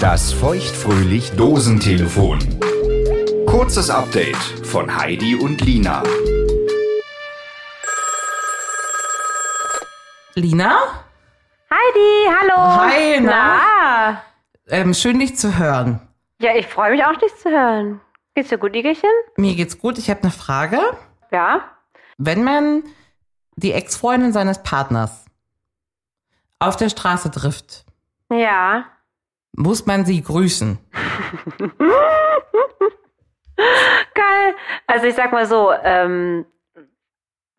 Das feuchtfröhlich Dosentelefon. Kurzes Update von Heidi und Lina. Lina? Heidi, hallo. Hi, na? Na? Ähm, schön, dich zu hören. Ja, ich freue mich auch, dich zu hören. Geht's dir gut, Igelchen? Mir geht's gut. Ich habe eine Frage. Ja. Wenn man die Ex-Freundin seines Partners auf der Straße trifft, Ja. Muss man sie grüßen. Geil. Also ich sag mal so, ähm,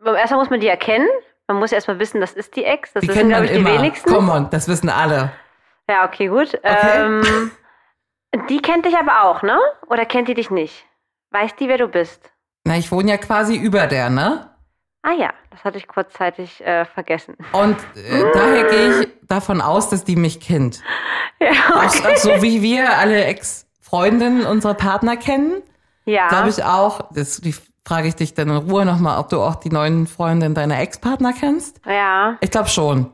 erstmal muss man die erkennen. Man muss erstmal wissen, das ist die Ex. Das Die wissen, glaube ich, die immer. wenigsten. Come on, das wissen alle. Ja, okay, gut. Ähm, die kennt dich aber auch, ne? Oder kennt die dich nicht? Weiß die, wer du bist? Na, ich wohne ja quasi über der, ne? Ah ja, das hatte ich kurzzeitig äh, vergessen. Und äh, daher gehe ich davon aus, dass die mich kennt. Ja, Auch, okay. auch so wie wir alle Ex-Freundinnen unsere Partner kennen, ja. glaube ich auch, das die frage ich dich dann in Ruhe nochmal, ob du auch die neuen Freundinnen deiner Ex-Partner kennst. Ja. Ich glaube schon.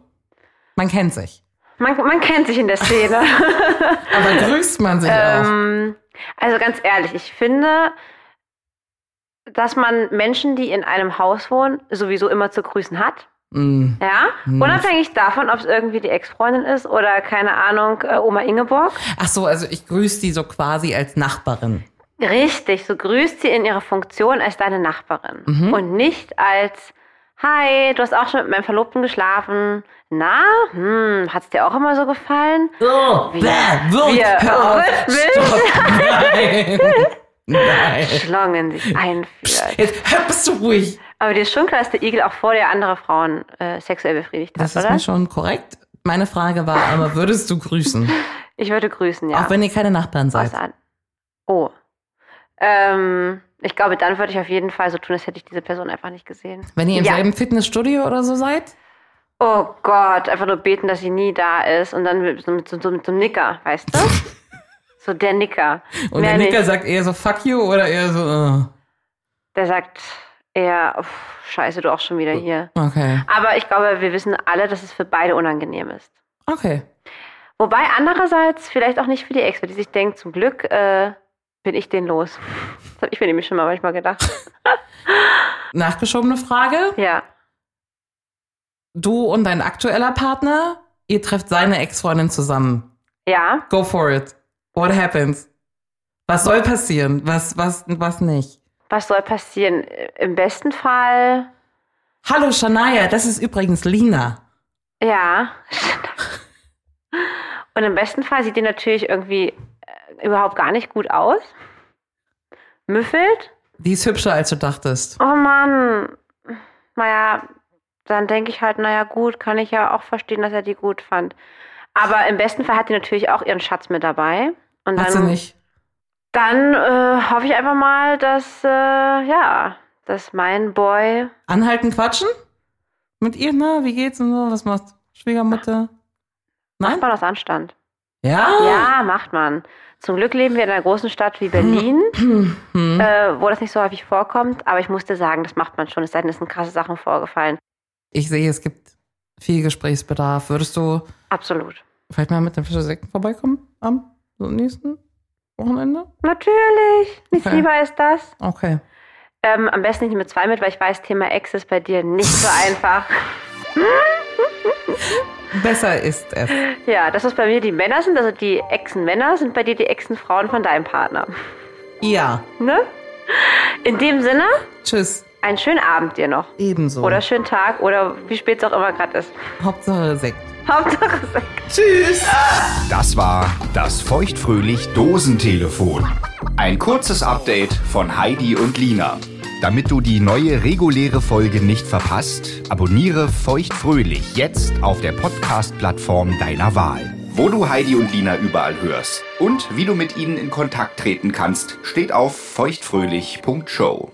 Man kennt sich. Man, man kennt sich in der Szene. Aber grüßt man sich auch. Ähm, also ganz ehrlich, ich finde, dass man Menschen, die in einem Haus wohnen, sowieso immer zu grüßen hat. Mm. Ja, unabhängig davon, ob es irgendwie die Ex-Freundin ist oder keine Ahnung, äh, Oma Ingeborg. Ach so, also ich grüße die so quasi als Nachbarin. Richtig, so grüßt sie in ihrer Funktion als deine Nachbarin Mhm. und nicht als Hi, du hast auch schon mit meinem Verlobten geschlafen. Na, hm, hat's dir auch immer so gefallen? Oh, Wir- bäh, wir- hör auf. Stopp. Nein. Nein. Schlangen sich einführt. Jetzt hör, bist du ruhig. Aber dir ist schon klar, dass der Igel auch vor dir andere Frauen äh, sexuell befriedigt hat, Das ist oder? mir schon korrekt. Meine Frage war aber, würdest du grüßen? Ich würde grüßen, ja. Auch wenn ihr keine Nachbarn seid. Was an? Oh. Ähm, ich glaube, dann würde ich auf jeden Fall so tun, als hätte ich diese Person einfach nicht gesehen. Wenn ihr im ja. selben Fitnessstudio oder so seid? Oh Gott, einfach nur beten, dass sie nie da ist und dann mit so, mit so, so, mit so einem Nicker, weißt du? so der Nicker. Und Mehr der Nicker nicht. sagt eher so fuck you oder eher so, uh, Der sagt eher, uff, scheiße, du auch schon wieder hier. okay. Aber ich glaube, wir wissen alle, dass es für beide unangenehm ist. Okay. Wobei andererseits vielleicht auch nicht für die Ex, weil die sich denkt, zum Glück äh, bin ich den los. Das habe ich mir nämlich schon mal manchmal gedacht. Nachgeschobene Frage. Ja. Du und dein aktueller Partner, ihr trefft seine Ex-Freundin zusammen. Ja. Go for it. What happens? Was soll passieren? Was, was, was nicht? Was soll passieren? Im besten Fall, Hallo Shania, das ist übrigens Lina. ja. Und im besten Fall sieht die natürlich irgendwie äh, überhaupt gar nicht gut aus. Müffelt. Die ist hübscher, als du dachtest. Oh Mann. Naja, dann denke ich halt, naja, gut, kann ich ja auch verstehen, dass er die gut fand. Aber im besten Fall hat die natürlich auch ihren Schatz mit dabei. Und Hat dann, sie nicht. dann äh, hoffe ich einfach mal, dass, äh, ja, dass mein Boy. Anhalten, quatschen? Mit ihr, na, wie geht's und so? Was macht Schwiegermutter? Nein? Macht man aus Anstand. Ja? Ja, macht man. Zum Glück leben wir in einer großen Stadt wie Berlin, Hm. äh, wo das nicht so häufig vorkommt. Aber ich musste sagen, das macht man schon. Es sei denn, es sind krasse Sachen vorgefallen. Ich sehe, es gibt viel Gesprächsbedarf. Würdest du Absolut. vielleicht mal mit dem Fischer Sekt vorbeikommen am so nächsten Wochenende? Natürlich. Nichts Okay. lieber als das. Okay. Ähm, am besten nicht mit zwei mit, weil ich weiß, Thema Ex ist bei dir nicht so einfach. Besser ist es. Ja, das, was bei mir die Männer sind, also die Exen-Männer, sind bei dir die Exen-Frauen von deinem Partner. Ja. Ne? In dem Sinne, Tschüss. Einen schönen Abend dir noch. Ebenso. Oder schönen Tag oder wie spät es auch immer gerade ist. Hauptsache Sekt. Hauptsache Sex. Tschüss. Das war das feuchtfröhlich Dosentelefon. Ein kurzes Update von Heidi und Lina. Damit du die neue reguläre Folge nicht verpasst, abonniere feuchtfröhlich jetzt auf der Podcast-Plattform deiner Wahl. Wo du Heidi und Lina überall hörst und wie du mit ihnen in Kontakt treten kannst, steht auf feuchtfröhlich.show.